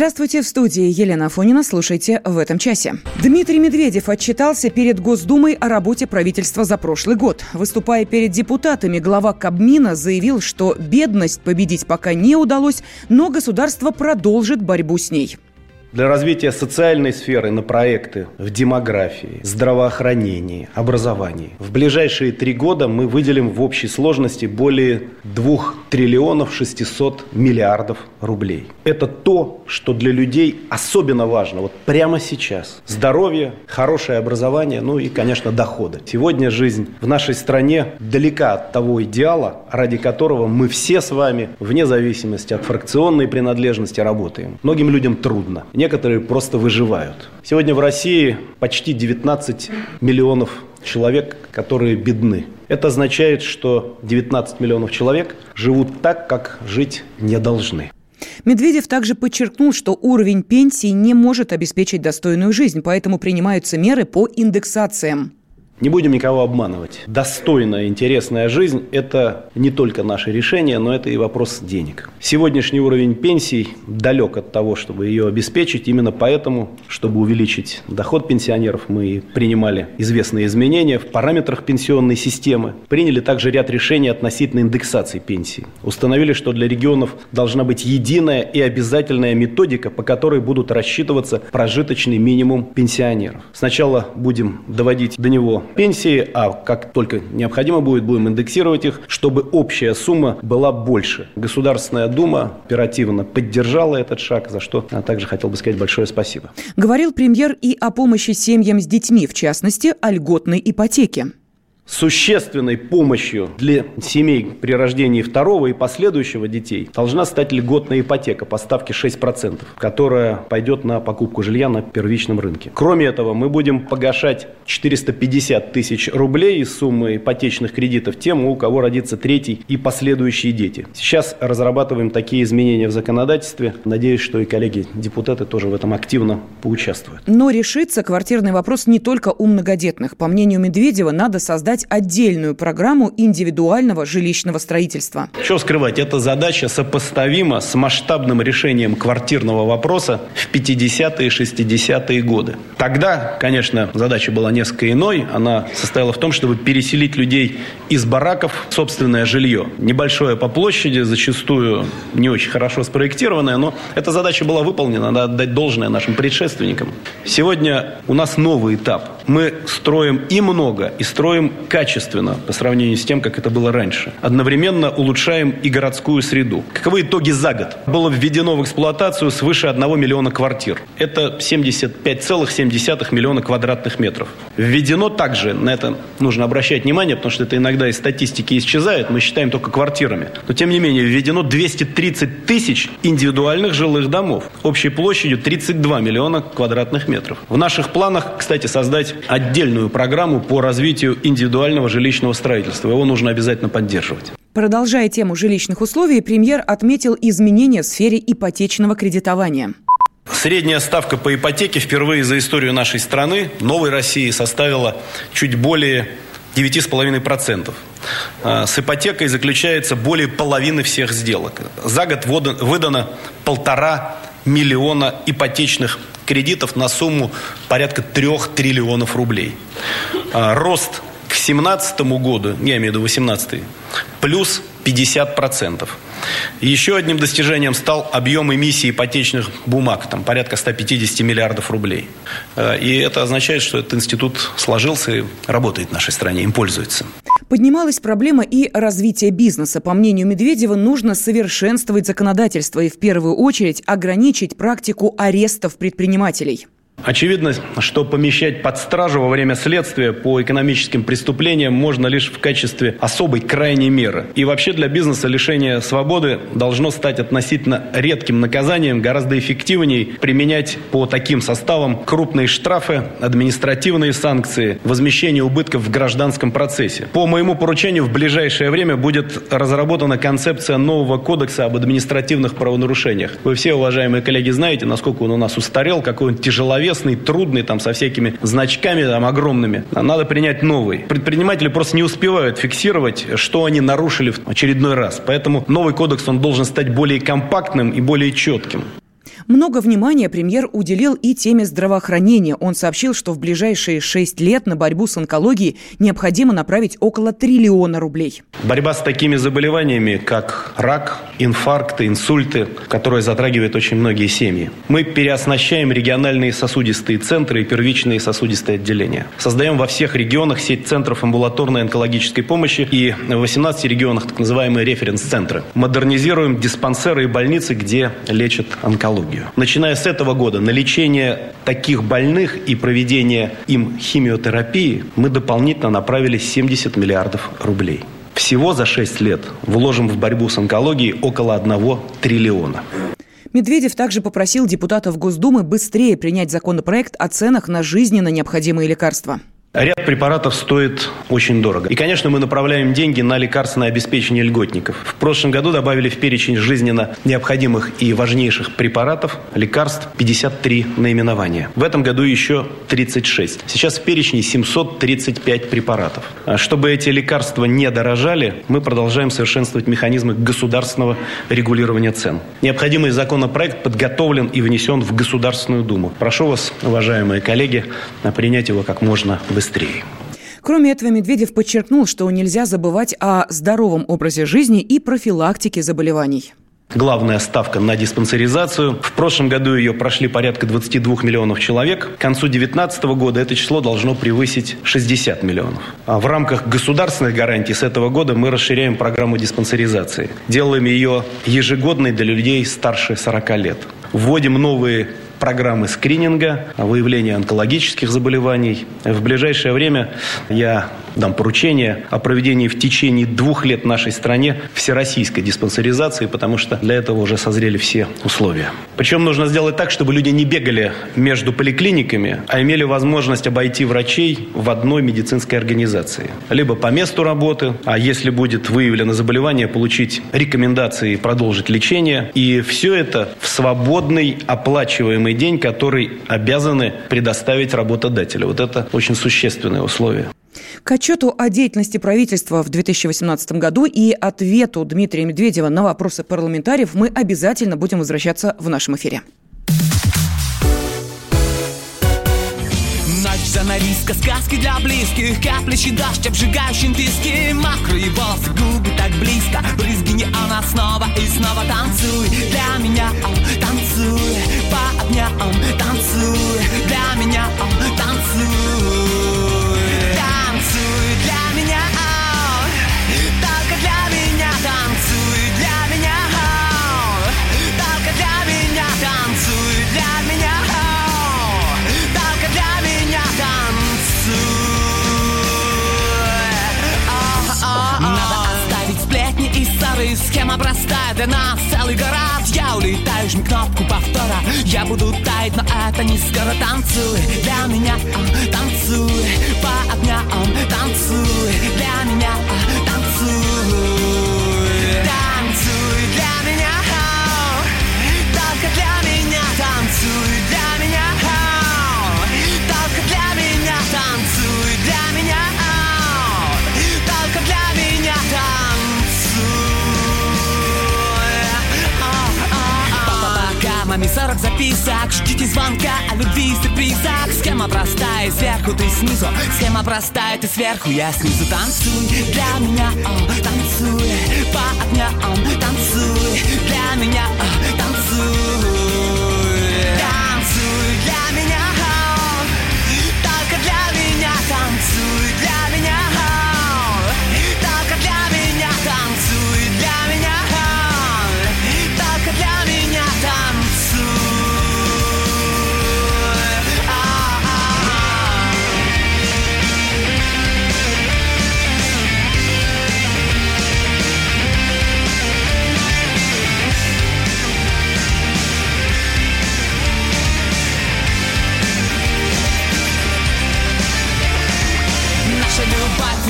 Здравствуйте, в студии Елена Афонина. Слушайте в этом часе. Дмитрий Медведев отчитался перед Госдумой о работе правительства за прошлый год. Выступая перед депутатами, глава Кабмина заявил, что бедность победить пока не удалось, но государство продолжит борьбу с ней для развития социальной сферы на проекты в демографии, здравоохранении, образовании. В ближайшие три года мы выделим в общей сложности более 2 триллионов 600 миллиардов рублей. Это то, что для людей особенно важно вот прямо сейчас. Здоровье, хорошее образование, ну и, конечно, доходы. Сегодня жизнь в нашей стране далека от того идеала, ради которого мы все с вами, вне зависимости от фракционной принадлежности, работаем. Многим людям трудно некоторые просто выживают. Сегодня в России почти 19 миллионов человек, которые бедны. Это означает, что 19 миллионов человек живут так, как жить не должны. Медведев также подчеркнул, что уровень пенсии не может обеспечить достойную жизнь, поэтому принимаются меры по индексациям. Не будем никого обманывать. Достойная, интересная жизнь – это не только наше решение, но это и вопрос денег. Сегодняшний уровень пенсий далек от того, чтобы ее обеспечить. Именно поэтому, чтобы увеличить доход пенсионеров, мы принимали известные изменения в параметрах пенсионной системы. Приняли также ряд решений относительно индексации пенсий. Установили, что для регионов должна быть единая и обязательная методика, по которой будут рассчитываться прожиточный минимум пенсионеров. Сначала будем доводить до него пенсии, а как только необходимо будет, будем индексировать их, чтобы общая сумма была больше. Государственная Дума оперативно поддержала этот шаг, за что я также хотел бы сказать большое спасибо. Говорил премьер и о помощи семьям с детьми, в частности, о льготной ипотеке существенной помощью для семей при рождении второго и последующего детей должна стать льготная ипотека по ставке 6%, которая пойдет на покупку жилья на первичном рынке. Кроме этого, мы будем погашать 450 тысяч рублей из суммы ипотечных кредитов тем, у кого родится третий и последующие дети. Сейчас разрабатываем такие изменения в законодательстве. Надеюсь, что и коллеги-депутаты тоже в этом активно поучаствуют. Но решится квартирный вопрос не только у многодетных. По мнению Медведева, надо создать создать отдельную программу индивидуального жилищного строительства. Что скрывать, эта задача сопоставима с масштабным решением квартирного вопроса в 50-е и 60-е годы. Тогда, конечно, задача была несколько иной. Она состояла в том, чтобы переселить людей из бараков в собственное жилье. Небольшое по площади, зачастую не очень хорошо спроектированное, но эта задача была выполнена, надо отдать должное нашим предшественникам. Сегодня у нас новый этап. Мы строим и много, и строим качественно по сравнению с тем, как это было раньше. Одновременно улучшаем и городскую среду. Каковы итоги за год? Было введено в эксплуатацию свыше 1 миллиона квартир. Это 75,7 миллиона квадратных метров. Введено также, на это нужно обращать внимание, потому что это иногда из статистики исчезает, мы считаем только квартирами. Но тем не менее, введено 230 тысяч индивидуальных жилых домов общей площадью 32 миллиона квадратных метров. В наших планах, кстати, создать отдельную программу по развитию индивидуального жилищного строительства. Его нужно обязательно поддерживать. Продолжая тему жилищных условий, премьер отметил изменения в сфере ипотечного кредитования. Средняя ставка по ипотеке впервые за историю нашей страны, новой России, составила чуть более 9,5%. А, с ипотекой заключается более половины всех сделок. За год выдано полтора миллиона ипотечных кредитов на сумму порядка трех триллионов рублей. А, рост к 2017 году, я имею в виду 18 плюс 50%. Еще одним достижением стал объем эмиссии ипотечных бумаг, там порядка 150 миллиардов рублей. Э, и это означает, что этот институт сложился и работает в нашей стране, им пользуется. Поднималась проблема и развития бизнеса. По мнению Медведева, нужно совершенствовать законодательство и в первую очередь ограничить практику арестов предпринимателей. Очевидно, что помещать под стражу во время следствия по экономическим преступлениям можно лишь в качестве особой крайней меры. И вообще для бизнеса лишение свободы должно стать относительно редким наказанием, гораздо эффективнее применять по таким составам крупные штрафы, административные санкции, возмещение убытков в гражданском процессе. По моему поручению в ближайшее время будет разработана концепция нового кодекса об административных правонарушениях. Вы все, уважаемые коллеги, знаете, насколько он у нас устарел, какой он тяжеловесный, трудный, там, со всякими значками там, огромными. Надо принять новый. Предприниматели просто не успевают фиксировать, что они нарушили в очередной раз. Поэтому новый кодекс, он должен стать более компактным и более четким. Много внимания премьер уделил и теме здравоохранения. Он сообщил, что в ближайшие шесть лет на борьбу с онкологией необходимо направить около триллиона рублей. Борьба с такими заболеваниями, как рак, инфаркты, инсульты, которые затрагивают очень многие семьи. Мы переоснащаем региональные сосудистые центры и первичные сосудистые отделения. Создаем во всех регионах сеть центров амбулаторной онкологической помощи и в 18 регионах так называемые референс-центры. Модернизируем диспансеры и больницы, где лечат онкологию. Начиная с этого года на лечение таких больных и проведение им химиотерапии мы дополнительно направили 70 миллиардов рублей. Всего за 6 лет вложим в борьбу с онкологией около 1 триллиона. Медведев также попросил депутатов Госдумы быстрее принять законопроект о ценах на жизненно необходимые лекарства. Ряд препаратов стоит очень дорого. И, конечно, мы направляем деньги на лекарственное обеспечение льготников. В прошлом году добавили в перечень жизненно необходимых и важнейших препаратов, лекарств 53 наименования. В этом году еще 36. Сейчас в перечне 735 препаратов. А чтобы эти лекарства не дорожали, мы продолжаем совершенствовать механизмы государственного регулирования цен. Необходимый законопроект подготовлен и внесен в Государственную Думу. Прошу вас, уважаемые коллеги, принять его как можно быстрее быстрее. Кроме этого, Медведев подчеркнул, что нельзя забывать о здоровом образе жизни и профилактике заболеваний. Главная ставка на диспансеризацию. В прошлом году ее прошли порядка 22 миллионов человек. К концу 2019 года это число должно превысить 60 миллионов. А в рамках государственных гарантий с этого года мы расширяем программу диспансеризации. Делаем ее ежегодной для людей старше 40 лет. Вводим новые программы скрининга, выявления онкологических заболеваний. В ближайшее время я дам поручение о проведении в течение двух лет нашей стране всероссийской диспансеризации, потому что для этого уже созрели все условия. Причем нужно сделать так, чтобы люди не бегали между поликлиниками, а имели возможность обойти врачей в одной медицинской организации. Либо по месту работы, а если будет выявлено заболевание, получить рекомендации продолжить лечение. И все это в свободный оплачиваемый день, который обязаны предоставить работодателю. Вот это очень существенное условие. К отчету о деятельности правительства в 2018 году и ответу Дмитрия Медведева на вопросы парламентариев мы обязательно будем возвращаться в нашем эфире. Занавеска, сказки для близких Каплющий дождь, обжигающий виски Мокрые волосы, губы так близко Брызги не она снова и снова танцуй Для меня, танцуй огням, танцуй Для меня, Схема простая для нас целый город. Я улетаю, жми кнопку повтора. Я буду таять, но это не скоро. Танцуй для меня, а, танцуй. По огням, танцуй Для меня, 40 записок Ждите звонка о любви и сюрпризах Схема простая, сверху ты снизу. Схема простая, ты сверху, я снизу Танцуй. Для меня, о, танцуй. По огням,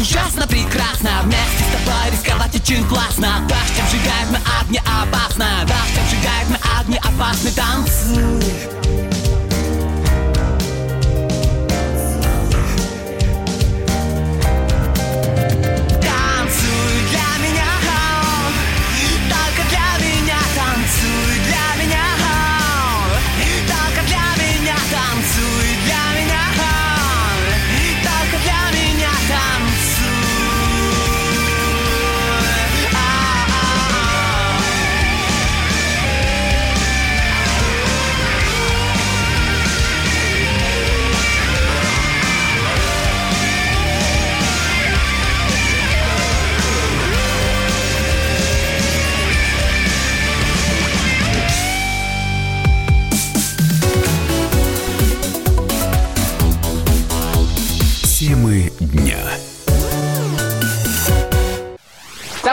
ужасно прекрасно Вместе с тобой рисковать очень классно. Дождь обжигает на огне опасно Дождь обжигает на огне опасный танцуй